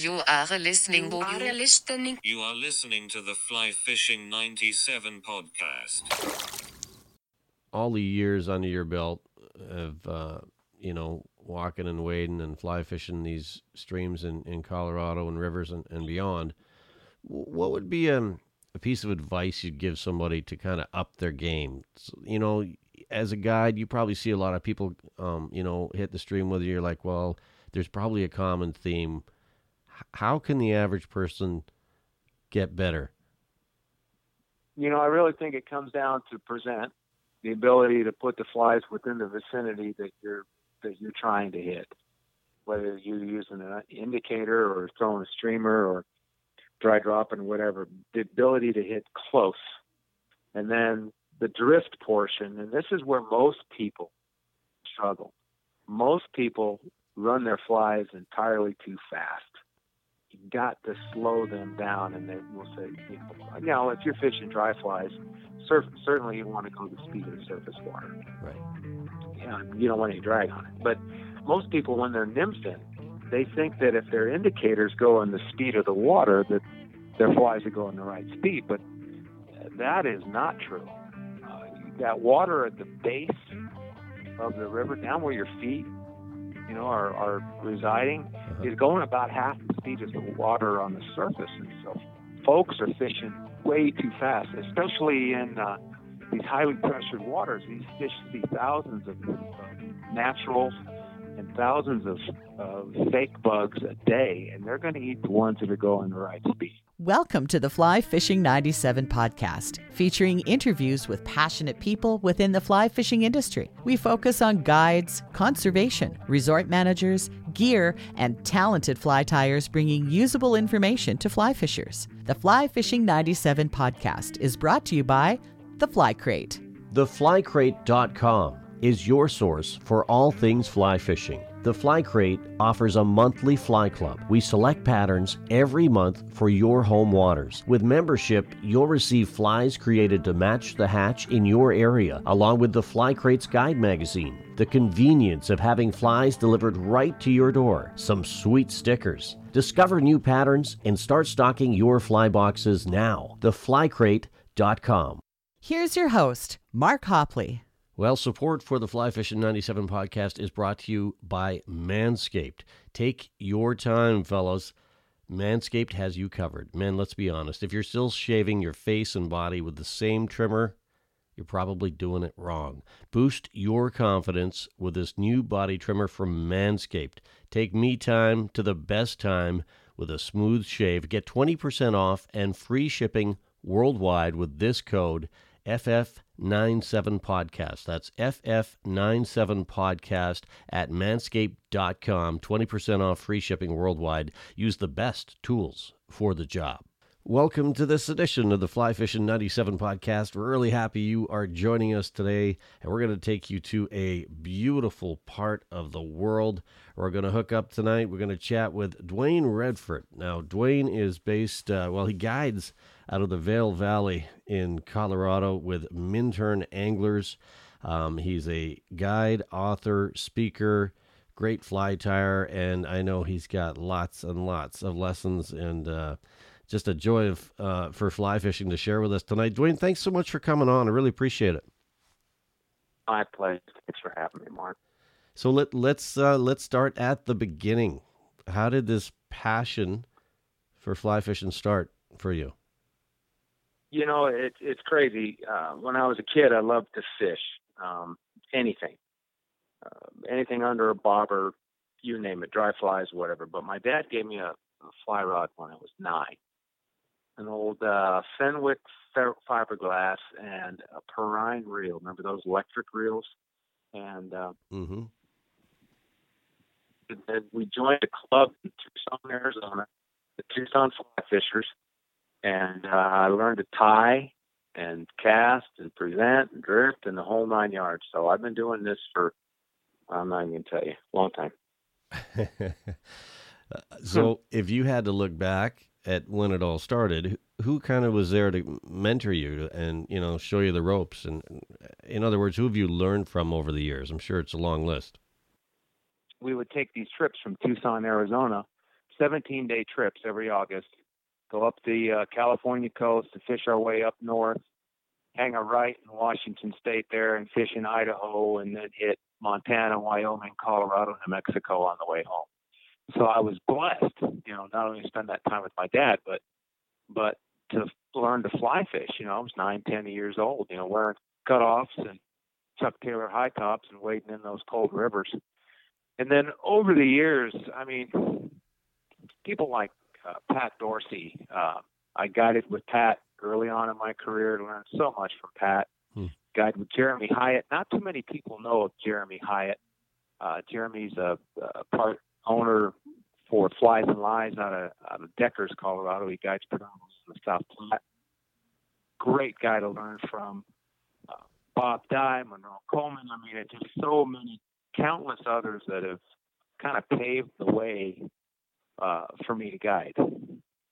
You are listening. You are listening. You are listening to the Fly Fishing 97 podcast. All the years under your belt of, uh, you know, walking and wading and fly fishing these streams in, in Colorado and rivers and, and beyond, what would be um, a piece of advice you'd give somebody to kind of up their game? So, you know, as a guide, you probably see a lot of people, um, you know, hit the stream with you. You're like, well, there's probably a common theme. How can the average person get better? you know, I really think it comes down to present the ability to put the flies within the vicinity that you're that you're trying to hit. Whether you're using an indicator or throwing a streamer or dry dropping, whatever, the ability to hit close. And then the drift portion, and this is where most people struggle. Most people run their flies entirely too fast. You got to slow them down, and they will say, you know, you know, if you're fishing dry flies, surf, certainly you want to go the speed of the surface water. Right. You, know, you don't want any drag on it. But most people, when they're nymphing, they think that if their indicators go in the speed of the water, that their flies are going the right speed. But that is not true. Uh, that water at the base of the river, down where your feet, you know, are, are residing, is going about half speed of the water on the surface. And so folks are fishing way too fast, especially in uh, these highly pressured waters. These fish see thousands of uh, naturals and thousands of, of fake bugs a day, and they're going to eat the ones that are going the right speed. Welcome to the Fly Fishing 97 podcast, featuring interviews with passionate people within the fly fishing industry. We focus on guides, conservation, resort managers, gear, and talented fly tyers bringing usable information to fly fishers. The Fly Fishing 97 podcast is brought to you by The Fly Crate. TheFlyCrate.com is your source for all things fly fishing. The Fly Crate offers a monthly fly club. We select patterns every month for your home waters. With membership, you'll receive flies created to match the hatch in your area, along with the Fly Crate's guide magazine. The convenience of having flies delivered right to your door. Some sweet stickers. Discover new patterns and start stocking your fly boxes now. TheFlyCrate.com. Here's your host, Mark Hopley. Well, support for the Fly Fishing 97 podcast is brought to you by Manscaped. Take your time, fellas. Manscaped has you covered. Man, let's be honest. If you're still shaving your face and body with the same trimmer, you're probably doing it wrong. Boost your confidence with this new body trimmer from Manscaped. Take me time to the best time with a smooth shave. Get 20% off and free shipping worldwide with this code FF97 Podcast. That's FF97 Podcast at manscaped.com. 20% off free shipping worldwide. Use the best tools for the job. Welcome to this edition of the Fly Fishing 97 podcast. We're really happy you are joining us today, and we're going to take you to a beautiful part of the world. We're going to hook up tonight. We're going to chat with Duane Redford. Now, Duane is based, uh, well, he guides out of the Vail Valley in Colorado with Minturn Anglers. Um, he's a guide, author, speaker, great fly tyer, and I know he's got lots and lots of lessons and uh, just a joy of uh, for fly fishing to share with us tonight. Duane, thanks so much for coming on. I really appreciate it. My pleasure. Thanks for having me, Mark. So let let's uh, let's start at the beginning. How did this passion for fly fishing start for you? You know, it, it's crazy. Uh, when I was a kid, I loved to fish. Um, anything, uh, anything under a bobber, you name it, dry flies, whatever. But my dad gave me a, a fly rod when I was nine, an old uh, Fenwick fer- fiberglass and a Perrine reel. Remember those electric reels? And uh, Mm-hmm. and then we joined a club in Tucson, Arizona, the Tucson Fly Fishers, and uh, I learned to tie and cast and present and drift and the whole nine yards. So I've been doing this for I'm not even gonna tell you, long time. so if you had to look back at when it all started, who, kind of was there to mentor you and you know show you the ropes? And in other words, who have you learned from over the years? I'm sure it's a long list. We would take these trips from Tucson, Arizona, 17 day trips every August. Go up the uh, California coast to fish our way up north, hang a right in Washington State there, and fish in Idaho, and then hit Montana, Wyoming, Colorado, New Mexico on the way home. So I was blessed, you know, not only to spend that time with my dad, but but to learn to fly fish. You know, I was nine, ten years old, you know, wearing cutoffs and Chuck Taylor high tops and wading in those cold rivers. And then over the years, I mean, people like uh, Pat Dorsey, uh, I guided with Pat early on in my career, learned so much from Pat. Hmm. Guided with Jeremy Hyatt. Not too many people know of Jeremy Hyatt. Uh, Jeremy's a, a part owner for Flies and Lies out of, out of Deckers, Colorado. He guides predominantly in the South Platte. Great guy to learn from. Uh, Bob Dye, Monroe Coleman. I mean, it's just so many, countless others that have kind of paved the way uh, for me to guide.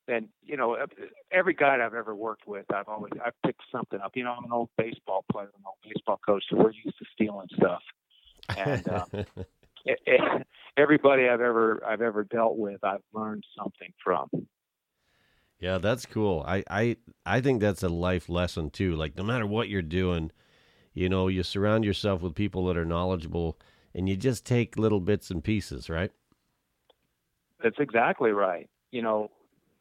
And you know, every guide I've ever worked with, I've always I've picked something up. You know, I'm an old baseball player, an old baseball coach, so we're used to stealing stuff. And um, it, it, everybody I've ever I've ever dealt with, I've learned something from. Yeah, that's cool. I, I I think that's a life lesson too. Like no matter what you're doing, you know, you surround yourself with people that are knowledgeable and you just take little bits and pieces, right? That's exactly right. You know,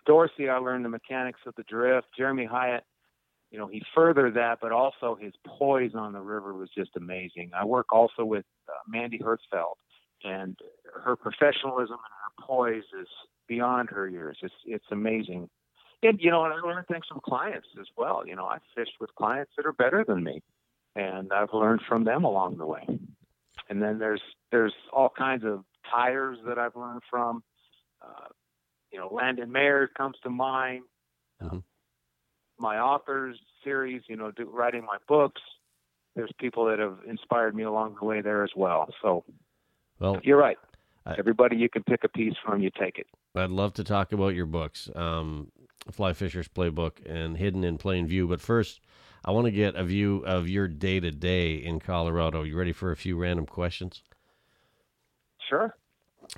Dorsey, I learned the mechanics of the drift. Jeremy Hyatt, you know, he furthered that, but also his poise on the river was just amazing. I work also with uh, Mandy Hertzfeld, and her professionalism and her poise is beyond her years. It's it's amazing. And you know, and I learned things from clients as well. You know, I fished with clients that are better than me, and I've learned from them along the way. And then there's there's all kinds of tyers that I've learned from. Uh, you know, Landon Mayer comes to mind. Mhm. My authors series, you know, do, writing my books. There's people that have inspired me along the way there as well. So Well, you're right. Everybody you can pick a piece from, you take it. I'd love to talk about your books, um, Fly Fisher's Playbook and Hidden in Plain View. But first, I want to get a view of your day to day in Colorado. You ready for a few random questions? Sure.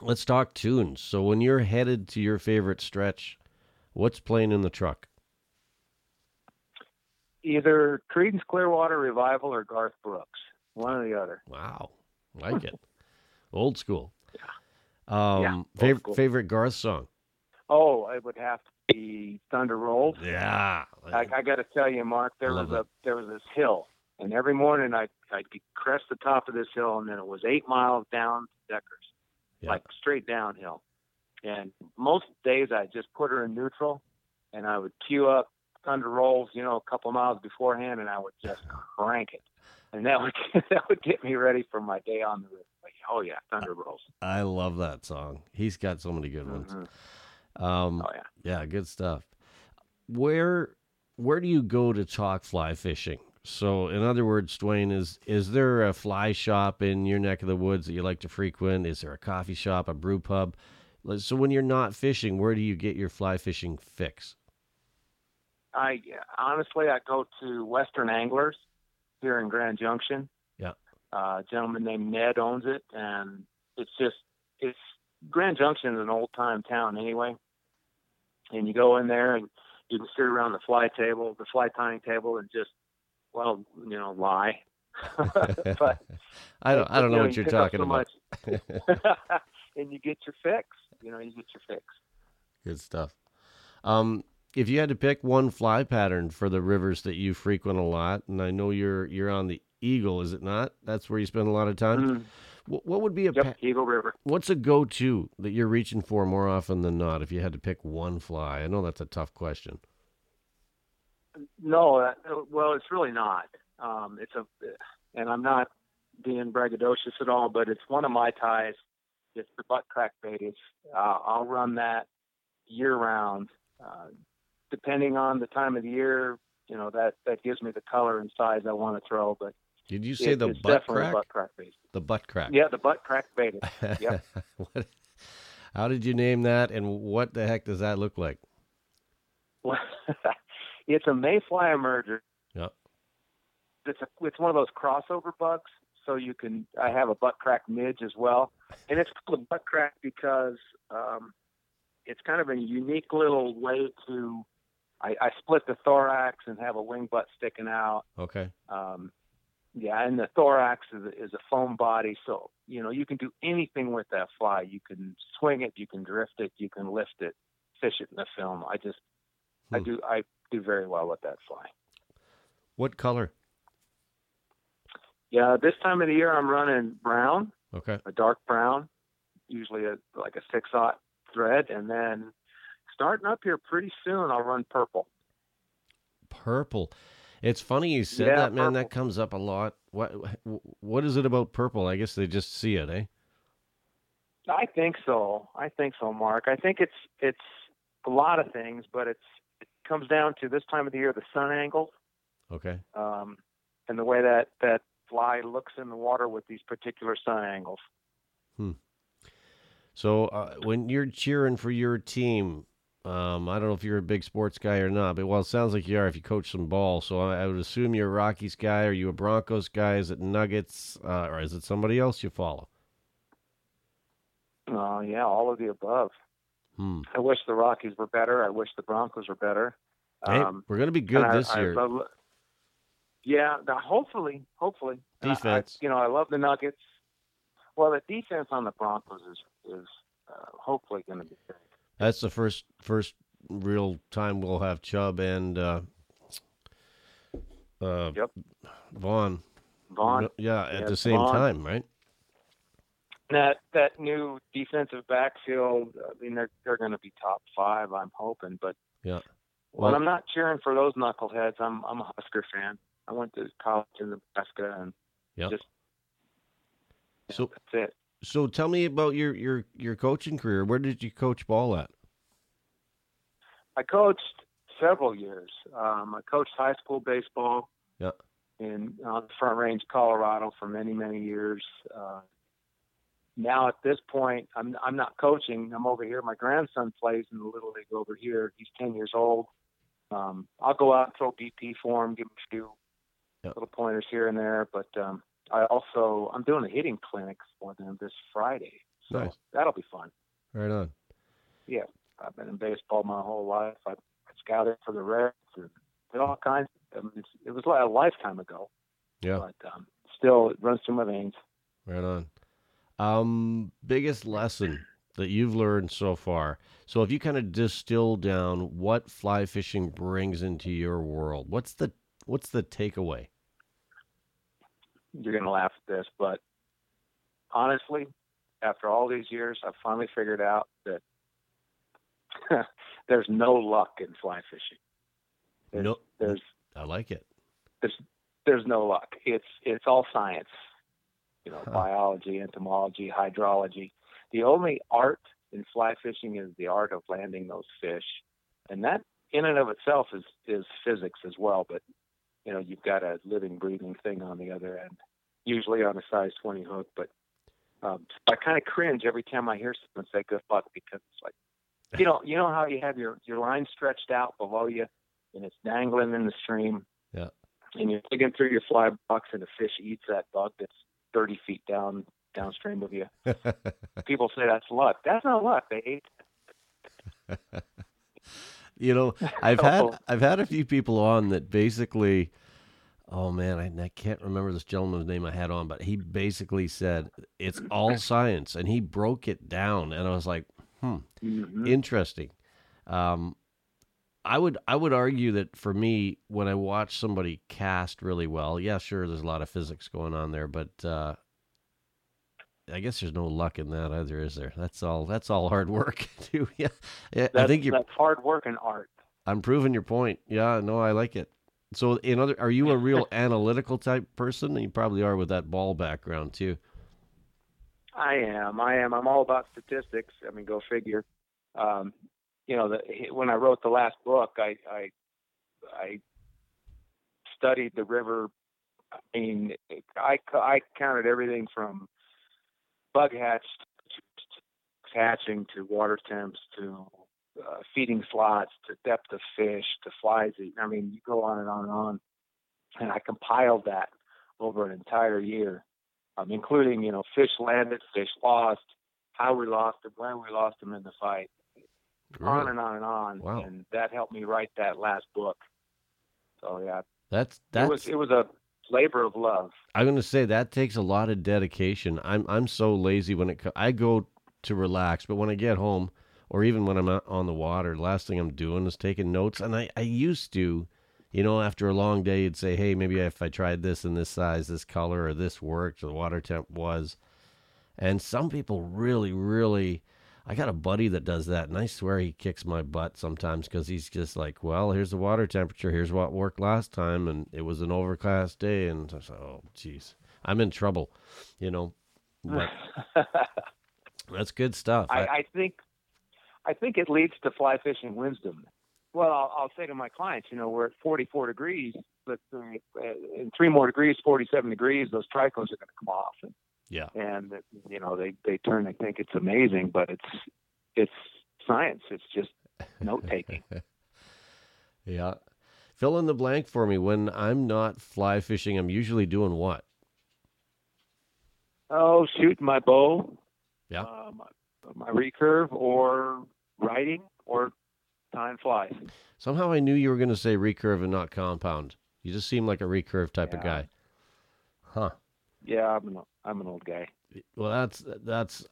Let's talk tunes. So, when you're headed to your favorite stretch, what's playing in the truck? Either Creedence Clearwater Revival or Garth Brooks. One or the other. Wow, like it. Old school. Yeah, Um, old favorite school. favorite Garth song. Oh, it would have to be Thunder Rolls. Yeah, I, I got to tell you, Mark, there Love was a there was this hill, and every morning I I'd crest the top of this hill, and then it was eight miles down to Deckers, Yeah. like straight downhill. And most days I just put her in neutral, and I would cue up Thunder Rolls, you know, a couple miles beforehand, and I would just crank it, and that would that would get me ready for my day on the river. Oh yeah, Thunder Rolls. I love that song. He's got so many good ones. Mhm. Um, Oh yeah. Yeah, good stuff. Where where do you go to talk fly fishing? So, in other words, Duane, is is there a fly shop in your neck of the woods that you like to frequent? Is there a coffee shop, a brew pub? So, when you're not fishing, where do you get your fly fishing fix? I honestly, I go to Western Anglers here in Grand Junction. Yeah. Uh, a gentleman named Ned owns it, and it's just it's Grand Junction is an old time town anyway. And you go in there and you can sit around the fly table, the fly tying table, and just well, you know, lie. but I don't I don't you know what you you're talking so about. much. and you get your fix. You know, you get your fix. Good stuff. Um, if you had to pick one fly pattern for the rivers that you frequent a lot, and I know you're you're on the Eagle, is it not? That's where you spend a lot of time. Mm. What, what would be a Yep, pa- Eagle River. what's a go-to that you're reaching for more often than not? If you had to pick one fly, I know that's a tough question. No, that, well, it's really not. Um, it's a, and I'm not being braggadocious at all, but it's one of my ties. It's the butt crack bait. It's uh, I'll run that year round, uh, depending on the time of the year. You know that that gives me the color and size I want to throw. But Did you say it- the butt crack? butt crack. The butt crack. Yeah, the butt crack bait. Yep. what, how did you name that, and what the heck does that look like? it's a mayfly emerger. Yep. It's a it's one of those crossover bugs. So you can I have a butt crack midge as well, and it's called a butt crack because um, it's kind of a unique little way to. I, I split the thorax and have a wing butt sticking out. Okay. Um, yeah, and the thorax is a, is a foam body, so you know you can do anything with that fly. You can swing it, you can drift it, you can lift it, fish it in the film. I just, I Hmm. do, I do very well with that fly. What color? Yeah, this time of the year I'm running brown, Okay. a dark brown, usually a, like a six aught thread, and then starting up here pretty soon I'll run purple. Purple. It's funny you said Yeah, that, man. That comes up a lot. What What is it about purple? I guess they just see it, eh? I think so. I think so, Mark. I think it's it's a lot of things, but it's it comes down to this time of the year the sun angle Okay. um, and the way that that fly looks in the water with these particular sun angles. Hmm. So uh, when you're cheering for your team, um, I don't know if you're a big sports guy or not, but well, it sounds like you are if you coach some ball. So I, I would assume you're a Rockies guy. Are you a Broncos guy? Is it Nuggets, uh, or is it somebody else you follow? Uh, yeah, all of the above. Hmm. I wish the Rockies were better. I wish the Broncos were better. Hey, Um, we're gonna be good this I year. love- yeah, hopefully, hopefully. I- I- Defense. you know, I love the Nuggets. Well, the defense on the Broncos is is uh, hopefully going to be great. That's the first first real time we'll have Chubb and uh, uh, Yep. Von. Von, Yeah, at Yeah, the same Von. time, right? that that new defensive backfield. I mean, they're they're going to be top five. I'm hoping, but Yeah. Well, I'm not cheering for those knuckleheads. I'm I'm a Husker fan. I went to college in Nebraska, and Yep. just So that's it. So tell me about your your your coaching career. Where did you coach ball at? I coached several years. Um, I coached high school baseball. Yeah. In on the Front Range, Colorado, for many many years. Uh, now at this point, I'm I'm not coaching. I'm over here. My grandson plays in the little league over here. He's 10 years old. Um, I'll go out and throw BP for him, give him a few Yeah. little pointers here and there. But um, I also I'm doing a hitting clinic for them this Friday, so Nice. that'll be fun. Right on. Yeah, I've been in baseball my whole life. I scouted for the Reds and did all kinds. I mean, it's, it was like a lifetime ago, Yeah, but um, still, it runs through my veins. right on. Um, biggest lesson that you've learned so far. So if you kind of distill down what fly fishing brings into your world, what's the what's the takeaway? You're gonna laugh at this, but honestly, after all these years, I've finally figured out that there's no luck in fly fishing. There's, No, there's I like it. there's there's no luck. It's it's all science. You know, Huh. biology, entomology, hydrology. The only art in fly fishing is the art of landing those fish, and that in and of itself is is physics as well. But you know, you've got a living, breathing thing on the other end, usually on a size 20 hook. But um, I kind of cringe every time I hear someone say "good luck" because it's like, you know, you know how you have your your line stretched out below you, and it's dangling in the stream. Yeah. And you're digging through your fly box, and a fish eats that bug that's 30 feet down downstream of you. People say that's luck. That's not luck. They ate. you know, I've had. I've had a few people on that basically. Oh man, I, I can't remember this gentleman's name I had on, but he basically said it's all science, and he broke it down, and I was like, hmm, Mhm. interesting. Um, I would I would argue that for me, when I watch somebody cast really well, yeah, sure, there's a lot of physics going on there, but uh, I guess there's no luck in that either, is there? That's all. That's all hard work too. Yeah, Yeah, I think you're. that's hard work and art. I'm proving your point. Yeah, no, I like it. So, in other, are you a real analytical type person? You probably are with that ball background too. I am. I am. I'm all about statistics. I mean, go figure. Um, you know, the, when I wrote the last book, I, I I studied the river. I mean, I I counted everything from bug hatch hatching to water temps to uh, feeding slots to depth of fish to flies. I mean, you go on and on and on. And I compiled that over an entire year um, including you know fish landed, fish lost, how we lost them, when we lost them in the fight. on and on and on. Wow. And that helped me write that last book. So yeah, That's it was it was a labor of love. I'm going to say that takes a lot of dedication. I'm I'm so lazy when it I go to relax, but when I get home or even when I'm out on the water, last thing I'm doing is taking notes. And I I used to, you know, after a long day, you'd say, hey, maybe if I tried this in this size, this color, or this worked, or the water temp was. And some people really, really. I got a buddy that does that, and I swear he kicks my butt sometimes because he's just like, "Well, here's the water temperature. Here's what worked last time, and it was an overcast day." And I like, "Oh, jeez, I'm in trouble," you know. But that's good stuff. I, I think I think it leads to fly fishing wisdom. Well, I'll, I'll say to my clients, you know, we're at 44 degrees, but uh, in three more degrees, 47 degrees, those tricos are going to come off, yeah, and you know they they turn. and think it's amazing, but it's it's science. It's just note taking. yeah. Fill in the blank for me. When I'm not fly fishing, I'm usually doing what? oh, shooting my bow, Yeah. uh, my, my recurve, or riding, or tying flies. Somehow I knew you were going to say recurve and not compound. You just seem like a recurve type of guy. Huh. Yeah, I'm an I'm an old guy. Well, that's that's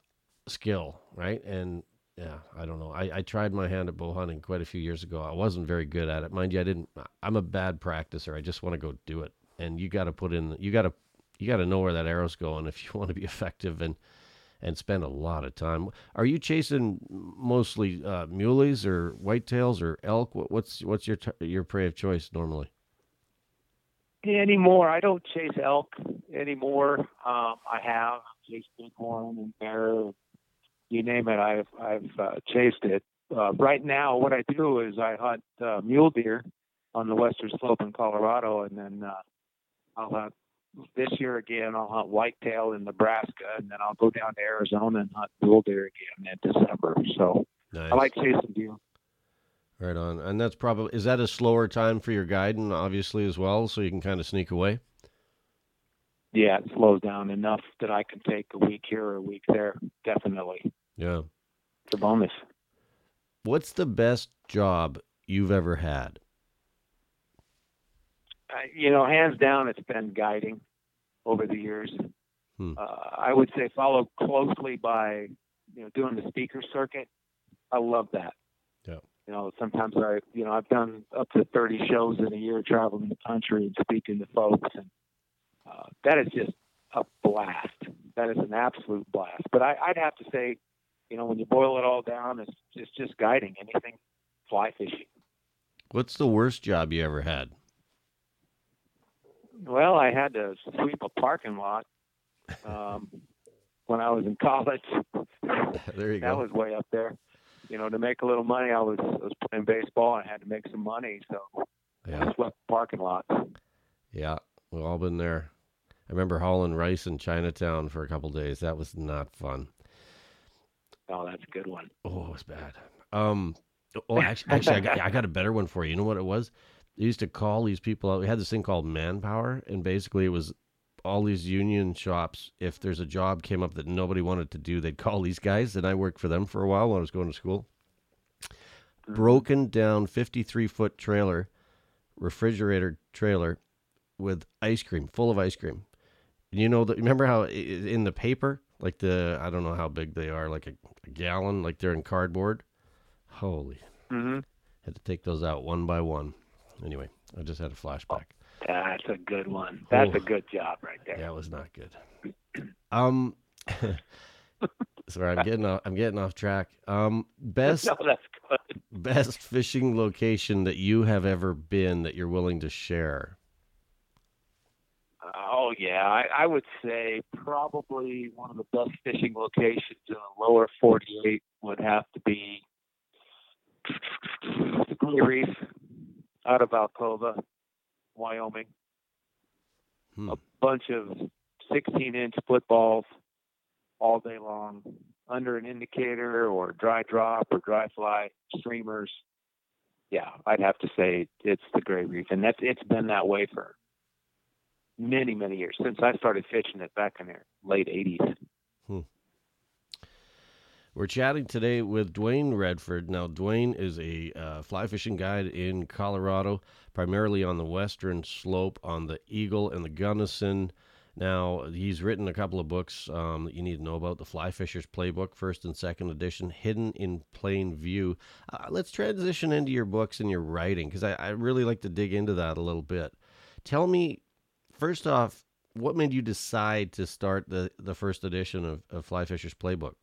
skill, right? And yeah, I don't know. I, I tried my hand at bow hunting quite a few years ago. I wasn't very good at it, mind you. I didn't. I'm a bad practicer. I just want to go do it, and you got to put in. You got to you got to know where that arrow's going if you want to be effective and and spend a lot of time. Are you chasing mostly uh, muleys or whitetails or elk? What, what's what's your t- your prey of choice normally? Anymore. I don't chase elk anymore. Um, I have chased bighorn and bear, you name it. I've I've uh, chased it. Uh, right now, what I do is I hunt uh, mule deer on the western slope in Colorado, and then uh, I'll hunt this year again. I'll hunt whitetail in Nebraska, and then I'll go down to Arizona and hunt mule deer again in December. So Nice. I like chasing deer. Right on. And that's probably is that a slower time for your guiding, obviously as well, so you can kind of sneak away. Yeah, it slows down enough that I can take a week here or a week there. Definitely, Yeah. it's a bonus. What's the best job you've ever had? I- you know, hands down, it's been guiding over the years. Hmm. Uh, I would say followed closely by, you know, doing the speaker circuit. I love that. You know, sometimes I, you know, I've done up to 30 shows in a year traveling the country and speaking to folks. And uh, that is just a blast. That is an absolute blast. But I, I'd have to say, you know, when you boil it all down, it's, it's just guiding anything fly fishing. What's the worst job you ever had? Well, I had to sweep a parking lot um, when I was in college. there you that go. That was way up there. You know, to make a little money, I was I was playing baseball. and I had to make some money, so yeah. I swept parking lots. Yeah. We've all been there. I remember hauling rice in Chinatown for a couple days. That was not fun. Oh, that's a good one. Oh, it was bad. Um, oh, actually, actually, I got, I got a better one for you. You know what it was? They used to call these people out. We had this thing called Manpower, and basically it was all these union shops. If there's a job came up that nobody wanted to do, they'd call these guys. And I worked for them for a while when I was going to school. Broken down 53 foot trailer, refrigerator trailer with ice cream, full of ice cream. And You know, the, remember how in the paper, like the, I don't know how big they are, like a, a gallon, like they're in cardboard? Holy. hmm Had to take those out one by one. Anyway, I just had a flashback. That's a good one. That's Oh. a good job right there. That was not good. Um, sorry, I'm getting off, I'm getting off track. Um, best No, that's good. best fishing location that you have ever been that you're willing to share. Oh yeah, I, I would say probably one of the best fishing locations in the lower 48 would have to be the Reef out of Alcova, Wyoming. Hmm. A bunch of 16-inch footballs all day long, under an indicator or dry drop or dry fly streamers. Yeah, I'd have to say it's the Gray Reef, and that's it's been that way for many many years since I started fishing it back in the late '80s. We're chatting today with Duane Redford. Now, Duane is a uh, fly fishing guide in Colorado, primarily on the western slope on the Eagle and the Gunnison. Now, he's written a couple of books um, that you need to know about the Fly Fisher's Playbook, first and second edition, Hidden in Plain View. Uh, let's transition into your books and your writing because I, I really like to dig into that a little bit. Tell me, first off, what made you decide to start the, the first edition of, of Fly Fisher's Playbook?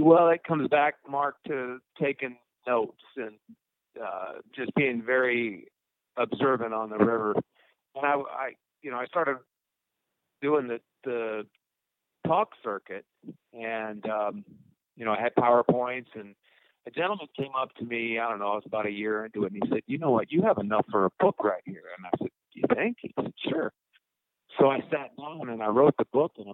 Well, it comes back, Mark, to taking notes and uh, just being very observant on the river. And I, I, you know, I started doing the the talk circuit, and um, you know, I had powerpoints, and a gentleman came up to me. I don't know, it was about a year into it, and he said, "You know what? You have enough for a book right here." And I said, you think?" He said, "Sure." So I sat down and I wrote the book in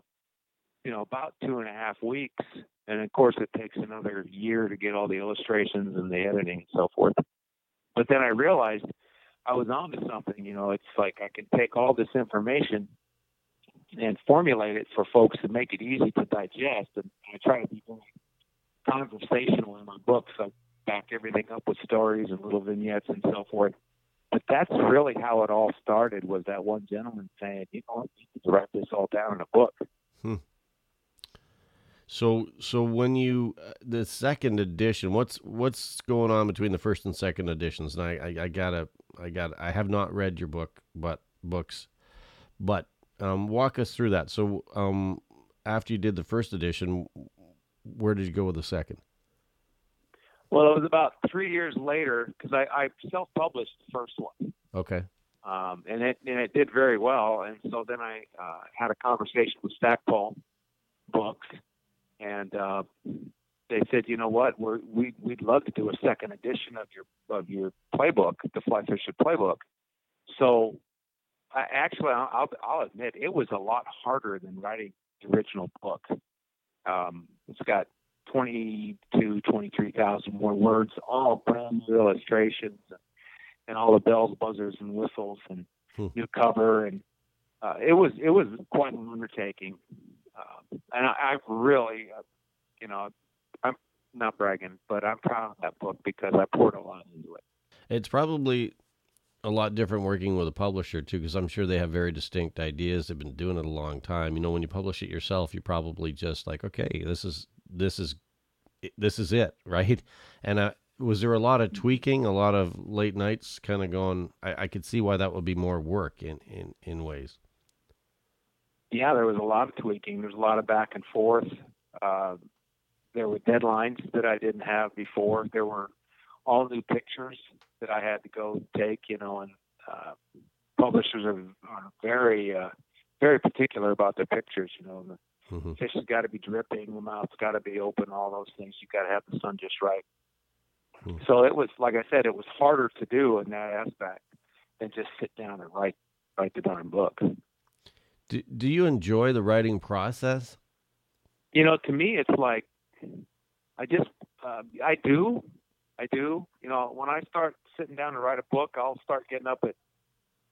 you know, about two and a half weeks. And of course it takes another year to get all the illustrations and the editing and so forth. But then i realized i was onto something you know it's like i can take all this information and formulate it for folks to make it easy to digest. And i try to be very conversational in my books i back everything up with stories and little vignettes and so forth. But that's really how it all started was that one gentleman saying you know you to write this all down in a book. Hmm. So so when you uh, the second edition, what's what's going on between the first and second editions? And I, I, I gotta I got I have not read your book, but books, but um, walk us through that. So um, after you did the first edition, where did you go with the second? Well, it was about three years later because I, I self-published the first one. Okay. Um, and it and it did very well. And so then I uh, had a conversation with Stackpole Books, and uh, they said, you know what, we're, we we'd love to do a second edition of your of your playbook, the Fly Fisher Playbook. So, I, actually, I'll, I'll admit it was a lot harder than writing the original book. Um, it's got 22, 23,000 more words, all brand new illustrations, and, all the bells, buzzers, and whistles, and Hmm. new cover, and uh, it was it was quite an undertaking. And I, I really, uh, you know, I'm not bragging, but I'm proud of that book because I poured a lot into it. It's probably a lot different working with a publisher too, because I'm sure they have very distinct ideas. They've been doing it a long time. You know, when you publish it yourself, you're probably just like, okay, this is this is this is it, right? And uh, was there a lot of tweaking, a lot of late nights, kind of going? I, I could see why that would be more work in in in ways. Yeah, there was a lot of tweaking. There's a lot of back and forth. Uh, there were deadlines that I didn't have before. There were all new pictures that I had to go take. You know, and uh, publishers are, are very uh, very particular about their pictures. You know, the hmm fish has got to be dripping, the mouth's got to be open, all those things. You got to have the sun just right. Hmm. So it was, like I said, it was harder to do in that aspect than just sit down and write write the darn book. Do Do you enjoy the writing process? You know, to me, it's like I just uh, I do, I do. You know, when I start sitting down to write a book, I'll start getting up at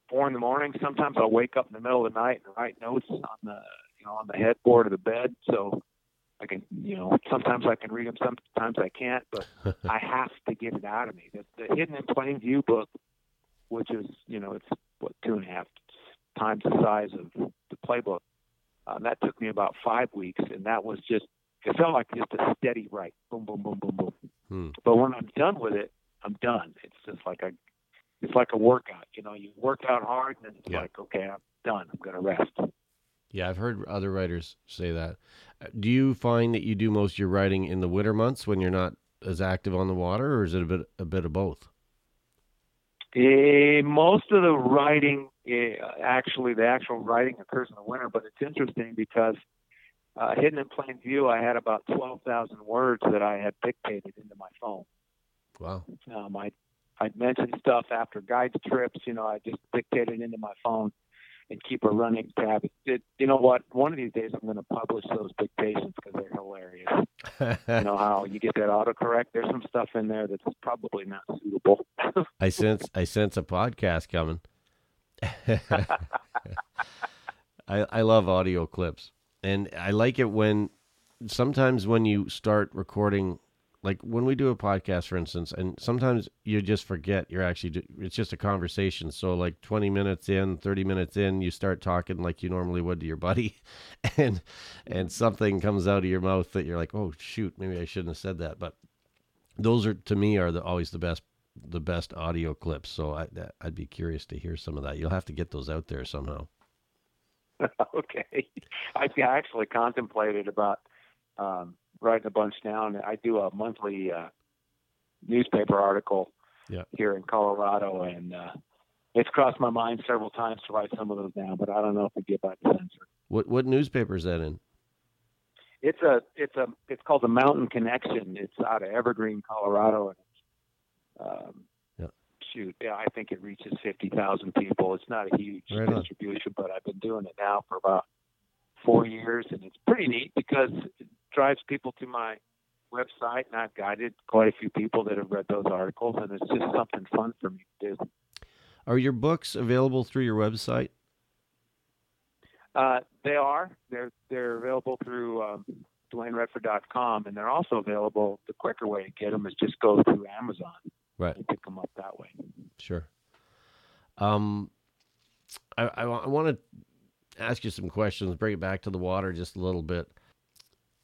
four in the morning. Sometimes I'll wake up in the middle of the night and write notes on the you know on the headboard of the bed. So I can you know sometimes I can read them, sometimes I can't, but I have to get it out of me. The, the Hidden in Plain View book, which is you know it's what two and a half times the size of the playbook. Uh, that took me about five weeks, and that was just it felt like just a steady write, boom, boom, boom, boom, boom. Hmm. But when I'm done with it, I'm done. It's just like a it's like a workout. You know, you work out hard, and then it's Yeah. like, okay, I'm done. I'm gonna rest. Yeah, I've heard other writers say that. Uh, Do you find that you do most of your writing in the winter months when you're not as active on the water, or is it a bit a bit of both? Eh, most of the writing, eh, actually, the actual writing occurs in the winter, but it's interesting because uh, hidden in plain view, I had about 12,000 words that I had dictated into my phone. Wow. Um, I I'd mention stuff after guide trips. You know, I just dictated into my phone and keep a running tab. It, you know what? One of these days, I'm going to publish those dictations because they're hilarious. You know how you get that autocorrect? There's some stuff in there that's probably not suitable. I sense I sense a podcast coming. I I love audio clips, and I like it when sometimes when you start recording, like when we do a podcast, for instance, and sometimes you just forget you're actually, do- it's just a conversation. So, like 20 minutes in, 30 minutes in, you start talking like you normally would to your buddy, and and something comes out of your mouth that you're like, oh, shoot, maybe I shouldn't have said that. But those are, to me, are the, always the best the best audio clips. So I, I'd be curious to hear some of that. You'll have to get those out there somehow. okay. I actually contemplated about um, writing a bunch down. I do a monthly uh, newspaper article Yeah. here in Colorado, and uh, it's crossed my mind several times to write some of those down, but I don't know if it'd get by the censor. What what newspaper is that in? It's a it's a it's called the Mountain Connection. It's out of Evergreen, Colorado, and um, Yeah. shoot, yeah, I think it reaches fifty thousand people. It's not a huge Right on. distribution, but I've been doing it now for about four years, and it's pretty neat because drives people to my website, and I've guided quite a few people that have read those articles, and it's just something fun for me to do. Are your books available through your website? Uh, they are. They're they're available through um, DuaneRedford.com, and they're also available. The quicker way to get them is just go through Amazon Right. and pick them up that way. Sure. Um, I, I, want to ask you some questions. Bring it back to the water just a little bit.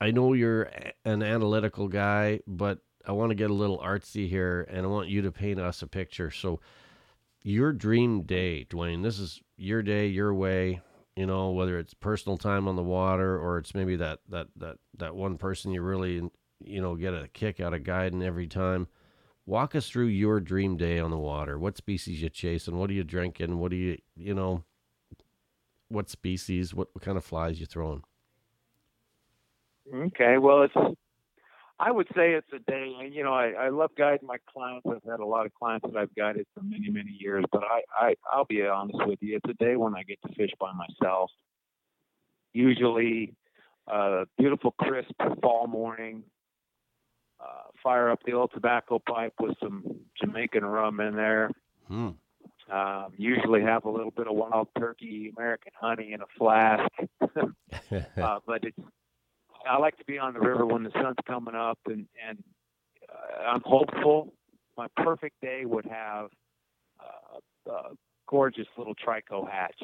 I know you're an analytical guy, but I want to get a little artsy here, and I want you to paint us a picture. So, your dream day, Duane. This is your day, your way. You know, whether it's personal time on the water or it's maybe that that that that one person you really you know get a kick out of guiding every time. Walk us through your dream day on the water. What species you chasing? What are you drinking? What do you you know? What species? What, what kind of flies you throwing? Okay, well, it's. I would say it's a day. You know, I, I love guiding my clients. I've had a lot of clients that I've guided for many, many years. But I, I, I'll be honest with you. It's a day when I get to fish by myself. Usually, uh, beautiful, crisp fall morning. Uh, fire up the old tobacco pipe with some Jamaican rum in there. Hmm. Um, usually have a little bit of wild turkey, American honey in a flask. uh, but it's I like to be on the river when the sun's coming up, and and uh, I'm hopeful. My perfect day would have uh, a gorgeous little trico hatch.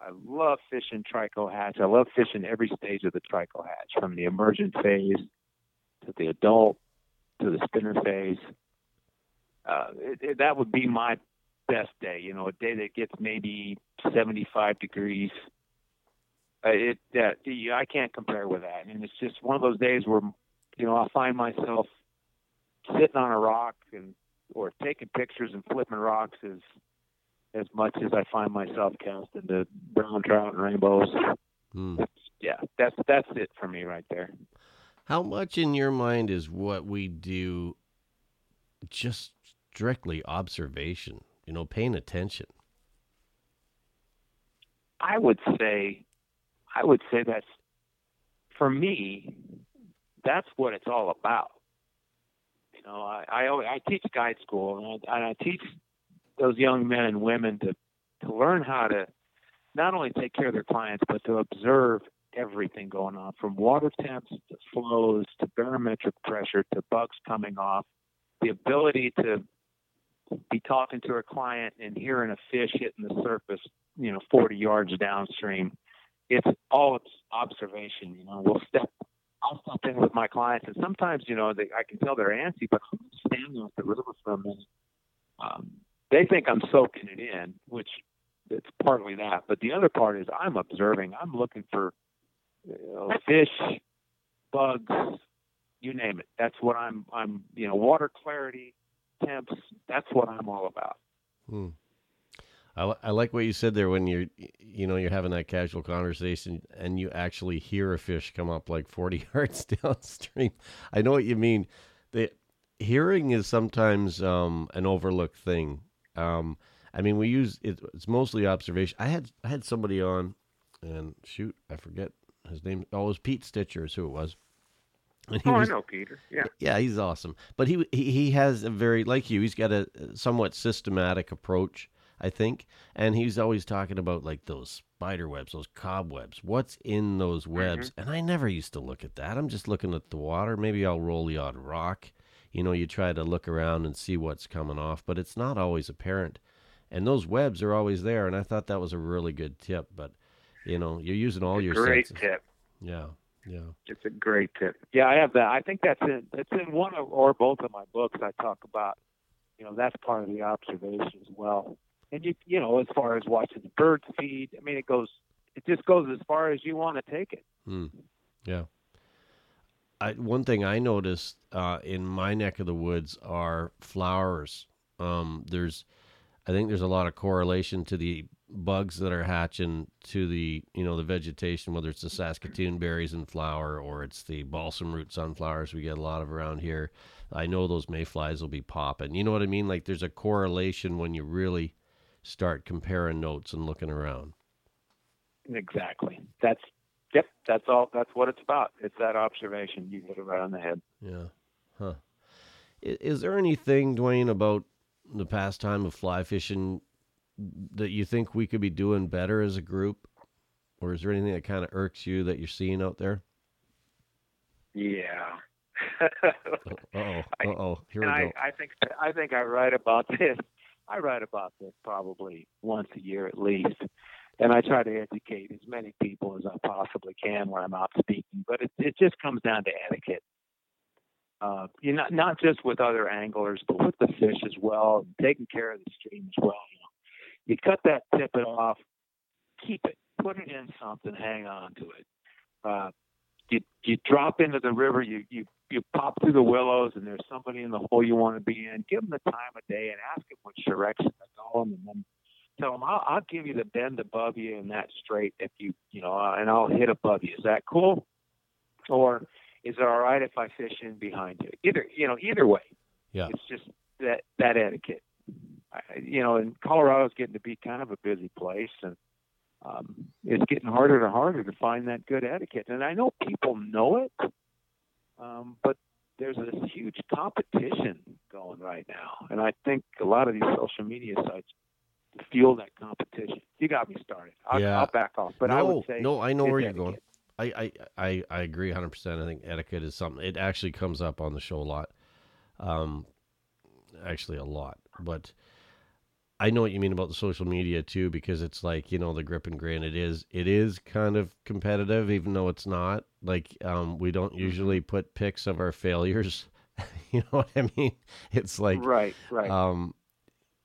I love fishing trico hatch. I love fishing every stage of the trico hatch, from the emergent phase to the adult to the spinner phase. Uh, it, it, that would be my best day. You know, a day that gets maybe 75 degrees uh, it that I can't compare with that. And it's just one of those days where you know I'll find myself sitting on a rock and or taking pictures and flipping rocks as as much as I find myself casting the brown trout and rainbows. Hmm. Yeah, that's that's it for me right there. How much in your mind is what we do just strictly observation? You know, paying attention. I would say, I would say that's for me. That's what it's all about. You know, I I, I teach guide school, and I, and I teach those young men and women to to learn how to not only take care of their clients, but to observe everything going on, from water temps to flows to barometric pressure to bugs coming off. The ability to be talking to a client and hearing a fish hitting the surface, you know, 40 yards downstream. It's all observation. You know, we'll step, I'll step in with my clients, and sometimes, you know, they, I can tell they're antsy, but I'm standing at the river for a minute. Um, they think I'm soaking it in, which it's partly that, but the other part is I'm observing. I'm looking for you know, fish, bugs, you name it. That's what I'm. I'm, you know, water clarity, temps. That's what I'm all about. Hmm. I, I like what you said there when you're you know you're having that casual conversation and you actually hear a fish come up like 40 yards downstream. I know what you mean. The hearing is sometimes um, an overlooked thing. Um, I mean, we use it, it's mostly observation. I had I had somebody on, and shoot, I forget his name. Oh, it was Pete Stitcher, is who it was. Oh, was- I know, Peter. Yeah. yeah, he's awesome. But he he he has a very like you. He's got a somewhat systematic approach, I think. And he's always talking about like those spider webs, those cobwebs. What's in those webs? Mm-hmm. And I never used to look at that. I'm just looking at the water. Maybe I'll roll the odd rock. You know, you try to look around and see what's coming off, but it's not always apparent. And those webs are always there. And I thought that was a really good tip. But you know, you're using all your Great senses. tip. Yeah, yeah. It's a great tip. Yeah, I have that. I think that's in it's in one of, or both of my books. I talk about, you know, that's part of the observation as well. And you, you know, as far as watching the birds feed, I mean, it goes, it just goes as far as you want to take it. Hmm. Yeah. I, one thing I noticed uh, in my neck of the woods are flowers. Um, there's, I think there's a lot of correlation to the bugs that are hatching to the you know the vegetation, whether it's the Saskatoon berries in flower or it's the balsam root sunflowers we get a lot of around here. I know those mayflies will be popping. You know what I mean? Like there's a correlation when you really start comparing notes and looking around. Exactly. That's, yep, that's all, that's what it's about. It's that observation. You hit it right on the head. Yeah. Huh. I- Is there anything, Duane, about the pastime of fly fishing that you think we could be doing better as a group? Or is there anything that kind of irks you that you're seeing out there? Yeah. Uh oh. Uh oh. Here we I, go. I think I think I write about this. I write about this probably once a year at least, and I try to educate as many people as I possibly can when I'm out speaking. But it it just comes down to etiquette. Uh, you know, not just with other anglers, but with the fish as well, taking care of the stream as well. You know, you cut that tippet off, keep it, put it in something, hang on to it. Uh, you you drop into the river, you you you pop through the willows, and there's somebody in the hole you want to be in. Give them the time of day and ask them which direction to go in, and then tell them I'll, I'll give you the bend above you and that straight if you you know, uh, and I'll hit above you. Is that cool? Or is it all right if I fish in behind you? Either you know, either way. Yeah. It's just that that etiquette. I, you know, and Colorado's getting to be kind of a busy place, and um, it's getting harder and harder to find that good etiquette. And I know people know it, um, but there's this huge competition going right now, and I think a lot of these social media sites fuel that competition. You got me started. I'll, Yeah. I'll back off, but no, I would say no, I know where you're going. I, I, I, I agree 100%. I think etiquette is something, it actually comes up on the show a lot. Um, actually, a lot. But I know what you mean about the social media too, because it's like, you know, the grip and grin. It is, it is kind of competitive, even though it's not. Like, um, we don't usually put pics of our failures. you know what I mean? It's like, right, right. um,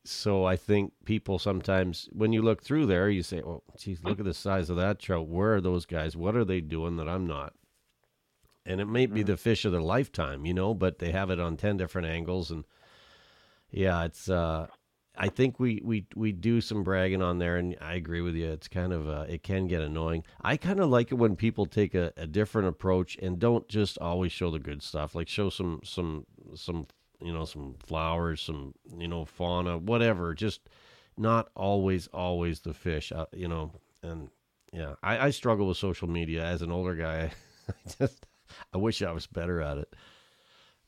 so I think people sometimes, when you look through there, you say, "Oh, geez, look at the size of that trout. Where are those guys? What are they doing that I'm not?" And it may be the fish of their lifetime, you know, but they have it on ten different angles, and yeah, it's. uh I think we we we do some bragging on there, and I agree with you. It's kind of uh, it can get annoying. I kind of like it when people take a, a different approach and don't just always show the good stuff. Like show some some some you know some flowers, some you know fauna, whatever. Just not always always the fish. Uh, you know, and yeah, I, I struggle with social media as an older guy. I just I wish I was better at it,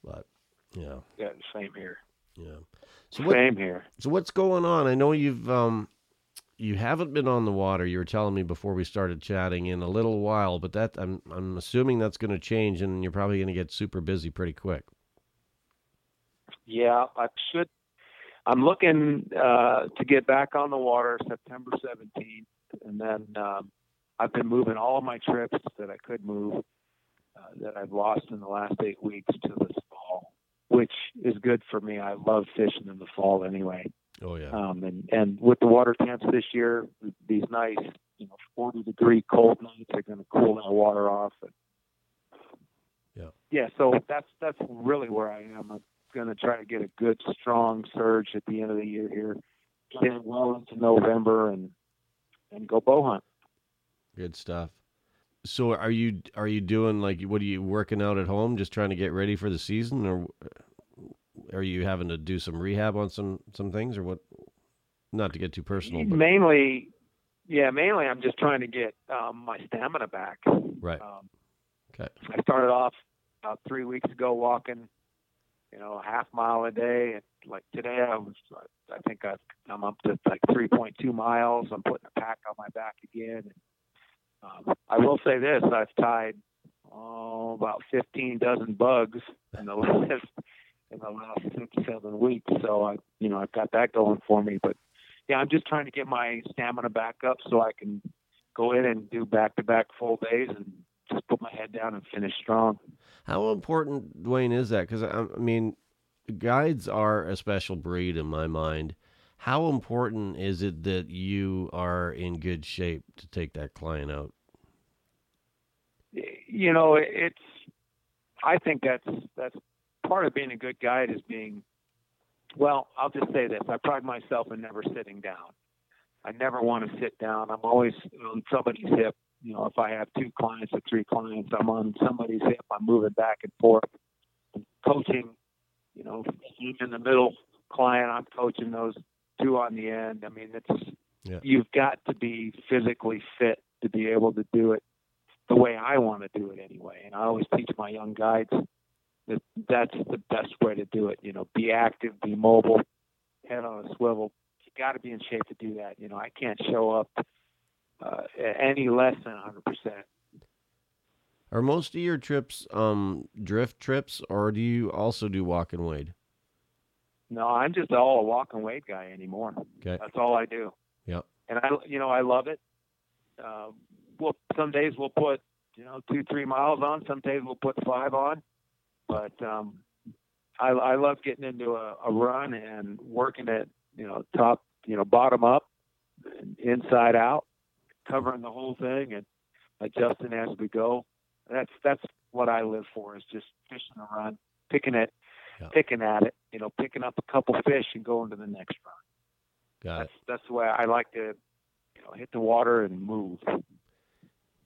but yeah, yeah, same here. yeah. So what Same here. so what's going on? I know you've um you haven't been on the water. You were telling me before we started chatting in a little while, but that I'm I'm assuming that's going to change, and you're probably going to get super busy pretty quick. Yeah, I should. I'm looking uh, to get back on the water September 17th, and then um, I've been moving all of my trips that I could move uh, that I've lost in the last eight weeks to fall, which is good for me. I love fishing in the fall anyway. Oh yeah, Um, and and with the water temps this year, these nice, you know, 40 degree cold nights are going to cool that water off. And, Yeah. Yeah. So that's that's really where I am. I'm going to try to get a good strong surge at the end of the year here, get well into November, and and go bow hunt. good stuff. So are you are you doing like what are you working out at home, just trying to get ready for the season, or are you having to do some rehab on some some things, or what? Not to get too personal, but Mainly, yeah, mainly I'm just trying to get um, my stamina back. right, Um, okay, I started off about three weeks ago walking you know, a half mile a day. And like today, I was, I think I've, I'm up to like 3.2 miles. I'm putting a pack on my back again. And, um, I will say this: I've tied oh, about 15 dozen bugs in the last in the last six seven weeks. So I, you know, I've got that going for me. But yeah, I'm just trying to get my stamina back up so I can go in and do back to back full days and just put my head down and finish strong. How important, Duane, is that? Because I, I mean, guides are a special breed in my mind. How important is it that you are in good shape to take that client out? You know, it's. I think that's that's part of being a good guide is being. Well, I'll just say this: I pride myself in never sitting down. I never want to sit down. I'm always on somebody's hip. You know, if I have two clients or three clients, I'm on somebody's hip. I'm moving back and forth. I'm coaching, you know, in the middle client, I'm coaching those two on the end. I mean, it's Yeah. you've got to be physically fit to be able to do it the way I want to do it anyway. And I always teach my young guides that that's the best way to do it. You know, be active, be mobile, head on a swivel. You got to be in shape to do that. You know, I can't show up uh, any less than 100%. Are most of your trips um, drift trips, or do you also do walk and wade? No, I'm just all a walk and wade guy anymore. Okay. That's all I do. Yep. And I, you know, I love it. Uh, well, some days we'll put, you know, two, three miles on. Some days we'll put five on. But um, I, I love getting into a, a run and working it, you know, top, you know, bottom up, inside out, covering the whole thing and adjusting as we go. That's that's what I live for is just fishing a run, picking it, Yeah. picking at it, you know, picking up a couple fish and going to the next run Got it. that's that's the way I like to, you know, hit the water and move.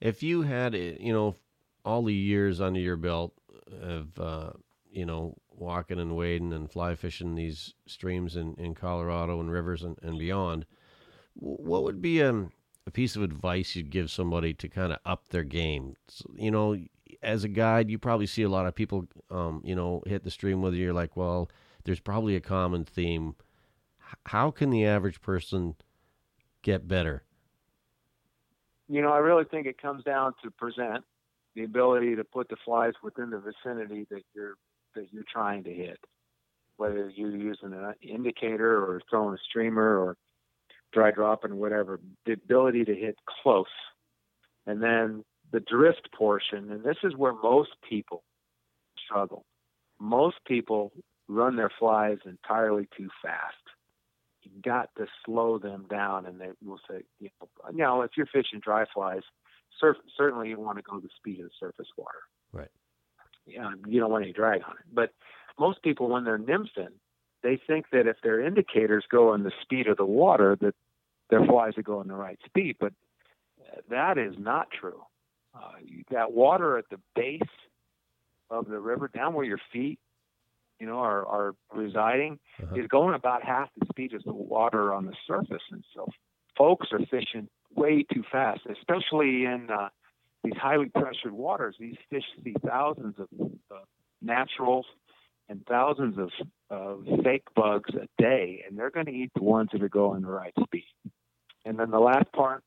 If you had, you know, all the years under your belt of, uh, you know, walking and wading and fly fishing these streams in, in Colorado and rivers and, and beyond, what would be um, a piece of advice you'd give somebody to kind of up their game? So, you know, as a guide, you probably see a lot of people, um, you know, hit the stream you. You're like, well, there's probably a common theme. How can the average person get better? You know, I really think it comes down to present the ability to put the flies within the vicinity that you're that you're trying to hit. Whether you're using an indicator or throwing a streamer or dry dropping whatever, the ability to hit close. And then the drift portion, and this is where most people struggle. Most people run their flies entirely too fast. You got to slow them down, and they will say, you know, you know if you're fishing dry flies, surf, certainly you want to go the speed of the surface water. Right. Yeah, you don't want any drag on it. But most people, when they're nymphing, they think that if their indicators go in the speed of the water, that their flies are going the right speed. But that is not true. Uh, that water at the base of the river, down where your feet, you know, are, are residing, Uh-huh. is going about half the speed as the water on the surface. And so folks are fishing way too fast, especially in uh, these highly pressured waters. These fish see thousands of uh, naturals and thousands of, of fake bugs a day, and they're going to eat the ones that are going the right speed. And then the last part,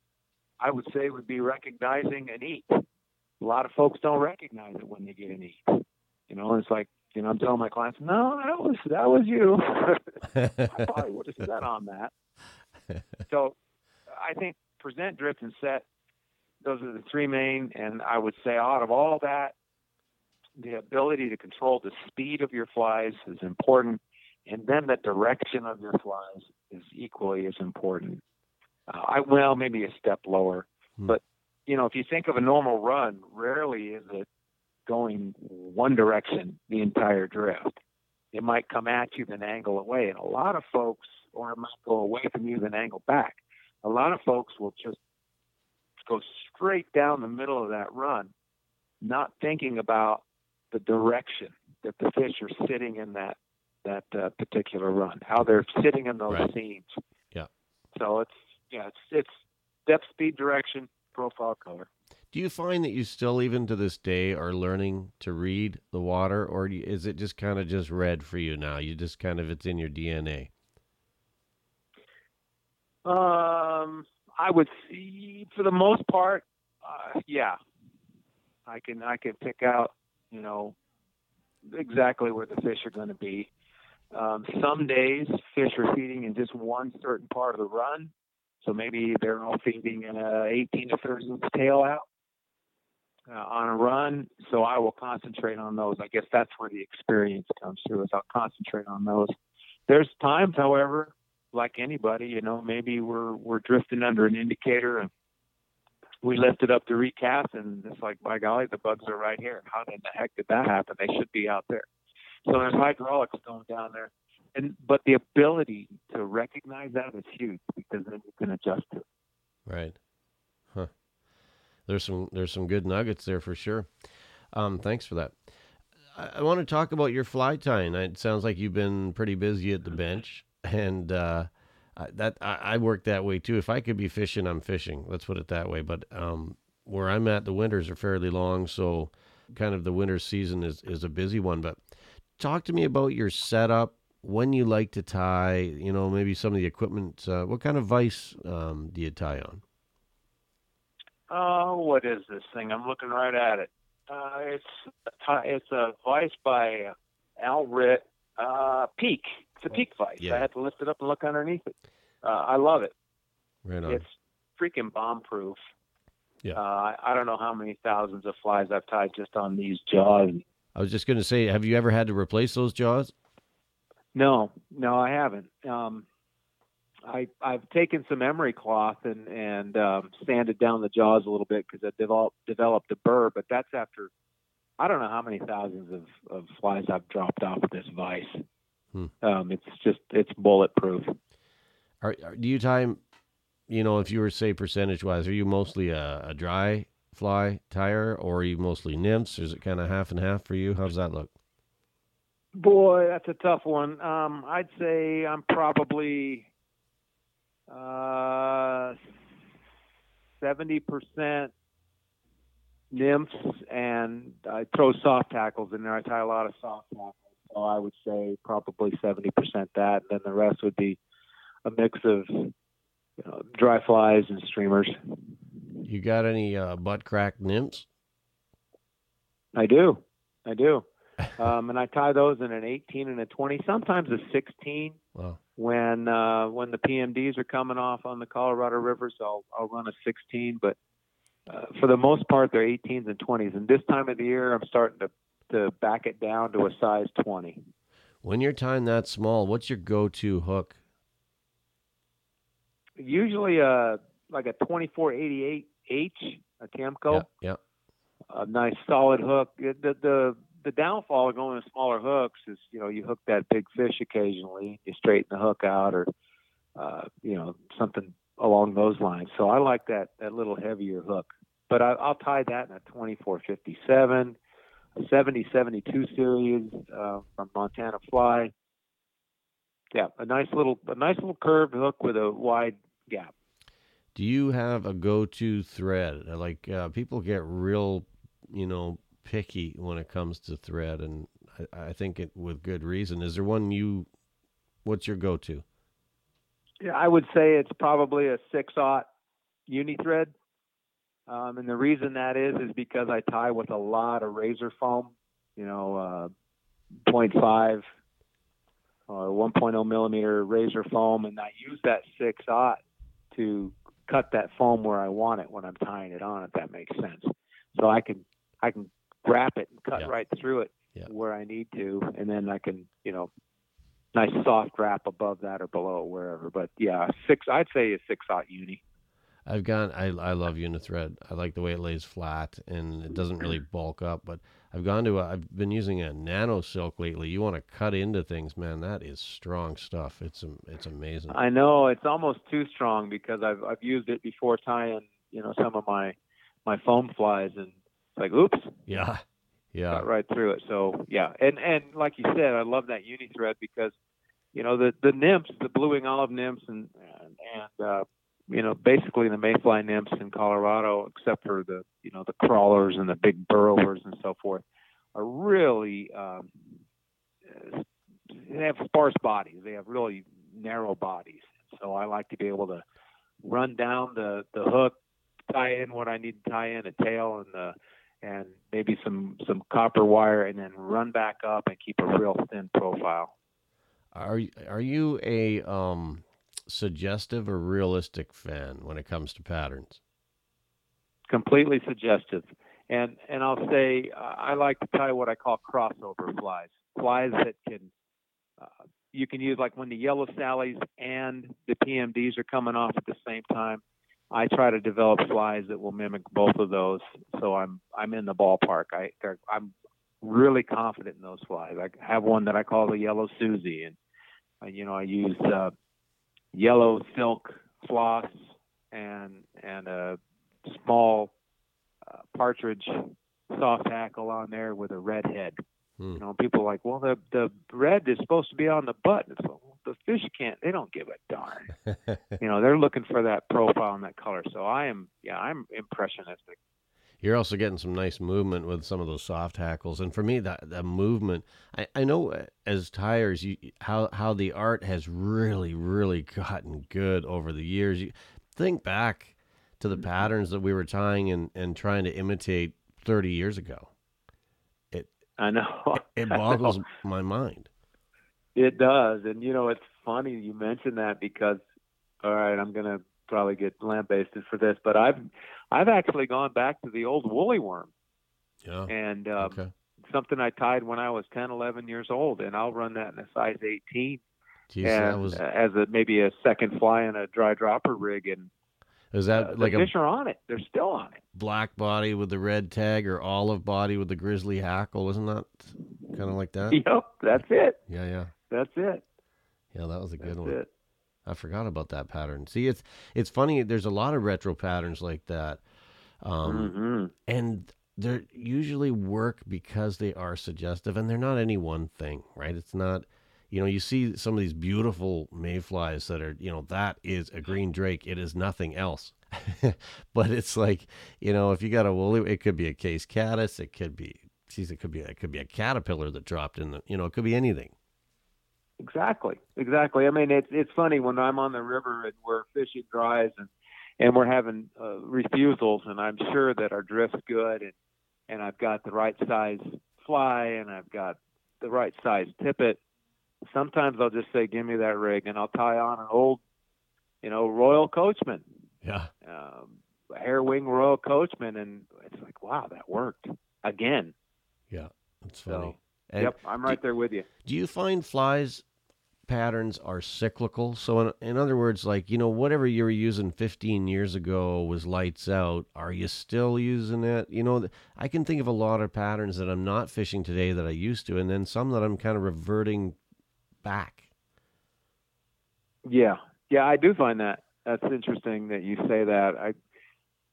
I would say, would be recognizing an eat. A lot of folks don't recognize it when they get an eat. You know, it's like you know, I'm telling my clients, no, that was that was you. I probably would have set on that. So I think present, drift, and set. Those are the three main, and I would say out of all that, the ability to control the speed of your flies is important, and then the direction of your flies is equally as important. Uh, I well, maybe a step lower, Hmm. but you know, if you think of a normal run, rarely is it going one direction the entire drift. It might come at you then angle away, and a lot of folks, or it might go away from you then angle back. A lot of folks will just go straight down the middle of that run, not thinking about the direction that the fish are sitting in that that uh, particular run, how they're sitting in those Right. seams. Yeah. So it's yeah, it's it's depth, speed, direction, profile, color. Do you find that you still, even to this day, are learning to read the water, or is it just kind of just red for you now? You just kind of it's in your DNA. Um, I would see for the most part, uh, yeah, I can I can pick out you know exactly where the fish are going to be. Um, some days fish are feeding in just one certain part of the run, so maybe they're all feeding in a 18 to 30 inch tail out uh, on a run. So I will concentrate on those. I guess that's where the experience comes through. Is I'll concentrate on those. There's times, however, like anybody, you know, maybe we're we're drifting under an indicator and we lifted up the recast and it's like, by golly, the bugs are right here. How in the heck did that happen? They should be out there. So there's hydraulics going down there. And but the ability to recognize that is huge because then you can adjust to it. Right. Huh. There's some there's some good nuggets there for sure. Um, thanks for that. I, I want to talk about your fly tying. It sounds like you've been pretty busy at the bench, and uh, I- that I, I work that way too. If I could be fishing, I'm fishing. Let's put it that way. But um, where I'm at, the winters are fairly long, so kind of the winter season is is a busy one. But talk to me about your setup. When you like to tie, you know, maybe some of the equipment. Uh, what kind of vise um, do you tie on? Oh, what is this thing? I'm looking right at it. Uh, it's a it's a vice by Al Ritt. Uh, Peak. It's a Peak vice. Yeah. I had to lift it up and look underneath it. Uh, I love it. Right on. It's freaking bomb proof. Yeah. Uh, I, I don't know how many thousands of flies I've tied just on these jaws. I was just going to say, have you ever had to replace those jaws? No, no, I haven't. Um, I I've taken some emery cloth and and um, sanded down the jaws a little bit because I developed developed a burr, but that's after I don't know how many thousands of, of flies I've dropped off of this vise. Hmm. Um, it's just it's bulletproof. Are, are do you time? You know, if you were say percentage wise, are you mostly a, a dry fly tyer, or are you mostly nymphs? Is it kind of half and half for you? How does that look? Boy, that's a tough one. Um, I'd say I'm probably uh, seventy percent nymphs, and I throw soft hackles in there. I tie a lot of soft hackles, so I would say probably seventy percent that, and then the rest would be a mix of you know, dry flies and streamers. You got any uh, butt crack nymphs? I do, I do, um, and I tie those in an eighteen and a twenty, sometimes a sixteen. Well, when uh, when the PMDs are coming off on the Colorado River, so I'll, I'll run a 16. But uh, for the most part, they're 18s and 20s. And this time of the year, I'm starting to to back it down to a size 20. when you're tying that small, what's your go-to hook? Usually, uh, like a 2488H, a Tiemco, Yeah, yeah. a nice solid hook. The the the downfall of going to smaller hooks is, you know, you hook that big fish occasionally, you straighten the hook out, or uh, you know, something along those lines. So I like that that little heavier hook. But I, I'll tie that in a 2457, a 7072 series uh, from Montana Fly. Yeah, a nice little a nice little curved hook with a wide gap. Do you have a go-to thread? Like uh, people get real, you know, picky when it comes to thread, and I, I think it with good reason. Is there one you? What's your go-to? Yeah, I would say it's probably a six aught uni thread. Um, and the reason that is is because I tie with a lot of razor foam, you know, uh, 0.5 or 1.0 millimeter razor foam, and I use that six aught to cut that foam where I want it when I'm tying it on. If that makes sense, so I can I can wrap it and cut Yeah. right through it Yeah. where I need to, and then I can you know nice soft wrap above that or below wherever. But yeah, six I'd say a six aught uni. I've gone. I I love Unithread. I like the way it lays flat and it doesn't really bulk up. But I've gone to. A, I've been using a Nano Silk lately. You want to cut into things, man. That is strong stuff. It's it's amazing. I know it's almost too strong because I've I've used it before tying you know some of my my foam flies and like oops Yeah, yeah. got right through it. So yeah, and and like you said, I love that uni thread because you know the the nymphs, the blue wing olive nymphs, and and, and uh, you know, basically the mayfly nymphs in Colorado, except for the, you know, the crawlers and the big burrowers and so forth, are really um, they have sparse bodies. They have really narrow bodies. So I like to be able to run down the the hook, tie in what I need to tie in, a tail and the and maybe some some copper wire, and then run back up and keep a real thin profile. Are are you a um, suggestive or realistic fan when it comes to patterns? Completely suggestive, and and I'll say I like to tie what I call crossover flies, flies that can uh, you can use like when the yellow sallies and the PMDs are coming off at the same time. I try to develop flies that will mimic both of those, so I'm I'm in the ballpark. I I'm really confident in those flies. I have one that I call the yellow Susie, and you know I use uh, yellow silk floss and and a small uh, partridge soft hackle on there with a red head. Hmm. You know, people are like, well, the the red is supposed to be on the butt. It's like, fish can't. They don't give a darn. you know, they're looking for that profile and that color. So I am, yeah, I'm impressionistic. You're also getting some nice movement with some of those soft hackles, and for me, that the movement. I, I know uh, as tyers you how how the art has really really gotten good over the years. You think back to the mm-hmm. patterns that we were tying and and trying to imitate 30 years ago. it I know. It, boggles know. my mind. It does, and you know it's funny you mentioned that because, all right, I'm gonna probably get lambasted for this, but I've I've actually gone back to the old woolly worm. Yeah. And um, okay. something I tied when I was 10, 11 years old, and I'll run that in a size 18. Jeez, and, was as a maybe a second fly in a dry dropper rig, and is that uh, like the fish are on it? They're still on it. Black body with the red tag, or olive body with the grizzly hackle? Wasn't that kind of like that? Yep, that's it. Yeah, yeah. That's it. Yeah, that was a good that's one. It. I forgot about that pattern. See, it's it's funny. There's a lot of retro patterns like that, um, mm-hmm. and they're usually work because they are suggestive, and they're not any one thing, right? It's not you know, you see some of these beautiful mayflies that are, you know, that is a green drake. It is nothing else. but it's like, you know, if you got a woolly, it could be a case caddis. It could be, geez, it could be, it could be a caterpillar that dropped in the, you know, it could be anything. Exactly, exactly. I mean, it's it's funny when I'm on the river and we're fishing dries and and we're having uh, refusals, and I'm sure that our drift's good, and and I've got the right size fly, and I've got the right size tippet, sometimes I'll just say, "Give me that rig," and I'll tie on an old, you know, Royal Coachman. Yeah. Um, hair wing Royal Coachman, and it's like, wow, that worked again. Yeah, that's funny. So, yep, I'm right do, there with you. Do you find flies patterns are cyclical? So, in, in other words, like you know, whatever you were using 15 years ago was lights out. Are you still using it? You know, I can think of a lot of patterns that I'm not fishing today that I used to, and then some that I'm kind of reverting back. Yeah, yeah, I do find that that's interesting that you say that. I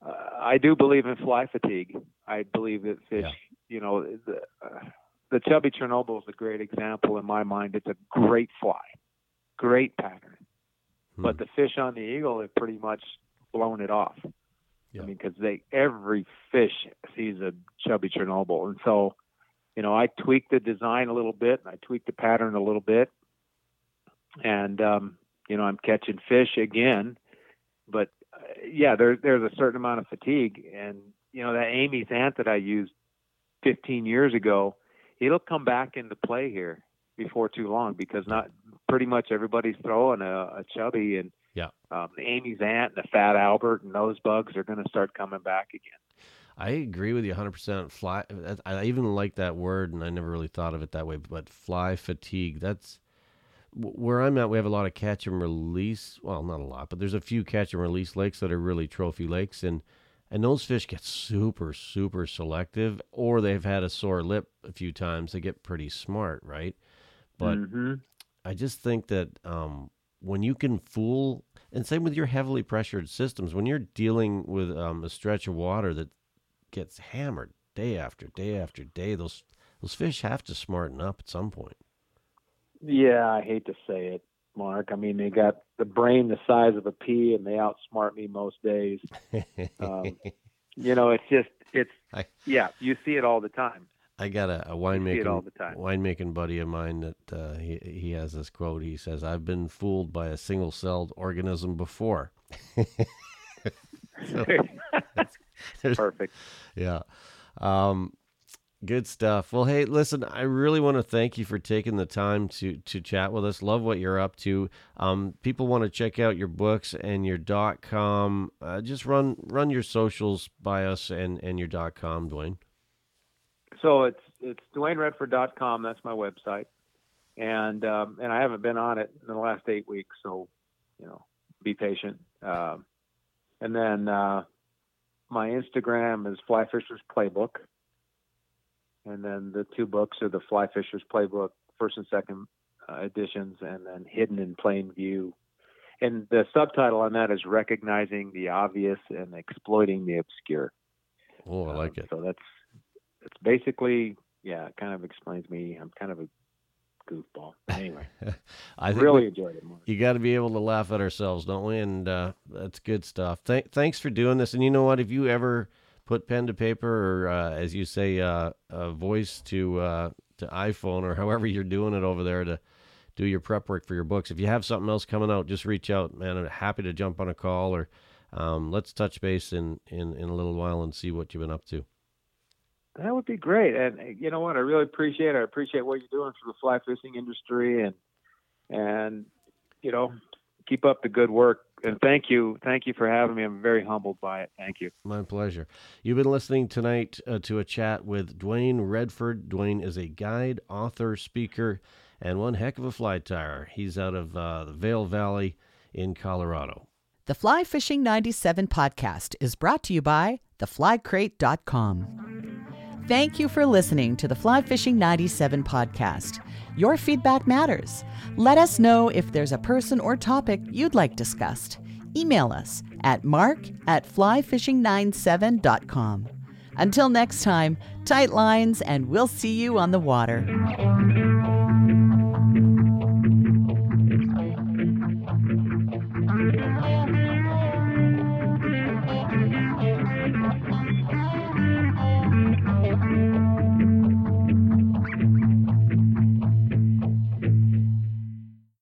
uh, I do believe in fly fatigue. I believe that fish, yeah. you know, the, uh, the chubby Chernobyl is a great example in my mind. It's a great fly, great pattern, hmm. but the fish on the Eagle have pretty much blown it off. Yeah. I mean, because they every fish sees a chubby Chernobyl, and so you know, I tweaked the design a little bit and I tweaked the pattern a little bit and um, you know I'm catching fish again. But uh, yeah, there, there's a certain amount of fatigue, and you know that Amy's ant that I used 15 years ago, it'll come back into play here before too long because not pretty much everybody's throwing a, a chubby and yeah, um, Amy's ant and the fat Albert and those bugs are going to start coming back again. I agree with you 100%. Fly I even like that word and I never really thought of it that way, but fly fatigue. That's where I'm at, we have a lot of catch and release. Well, not a lot, but there's a few catch and release lakes that are really trophy lakes, and and those fish get super super selective, or they've had a sore lip a few times. They get pretty smart, right? But mm-hmm. I just think that um, when you can fool, and same with your heavily pressured systems, when you're dealing with um, a stretch of water that gets hammered day after day after day, those those fish have to smarten up at some point. Yeah, I hate to say it. Mark. I mean, they got the brain the size of a pea, and they outsmart me most days. Um, you know, it's just it's I- yeah. You see it all the time. I got a, a winemaking winemaking buddy of mine that uh, he he has this quote. He says, "I've been fooled by a single celled organism before." Perfect. Yeah. Um, good stuff. Well, hey, listen, I really want to thank you for taking the time to to chat with us. Love what you're up to. Um, people want to check out your books and your dot com. Uh, just run run your socials by us and and your dot com, Duane. So it's it's DuaneRedford.com. That's my website, and um, and I haven't been on it in the last eight weeks. So, you know, be patient. Um, and then uh, my Instagram is Fly Fisher's Playbook, and then the two books are the Fly Fisher's Playbook, first and second uh, editions, and then Hidden in Plain View. And the subtitle on that is recognizing the obvious and exploiting the obscure. Oh, I like Um, it. So that's it's basically yeah, it kind of explains me. I'm kind of a goofball. Anyway, I really we- enjoyed it. Mark. you got to be able to laugh at ourselves, don't we? And uh, that's good stuff. Th- thanks for doing this. And you know what? If you ever put pen to paper, or uh, as you say, uh, a voice to uh, to iPhone, or however you're doing it over there to do your prep work for your books, if you have something else coming out, just reach out, man. I'm happy to jump on a call, or um, let's touch base in, in in a little while and see what you've been up to. That would be great. And uh, you know what? I really appreciate. it. I appreciate what you're doing for the fly fishing industry, and and you know, keep up the good work. And thank you, thank you for having me. I'm very humbled by it. Thank you. My pleasure. You've been listening tonight uh, to a chat with Duane Redford. Duane is a guide, author, speaker, and one heck of a fly tyer. He's out of uh, the Vail Valley in Colorado. The Fly Fishing 97 podcast is brought to you by theflycrate.com. Thank you for listening to the Fly Fishing 97 podcast. Your feedback matters. Let us know if there's a person or topic you'd like discussed. Email us at mark at flyfishing97.com. Until next time, tight lines, and we'll see you on the water.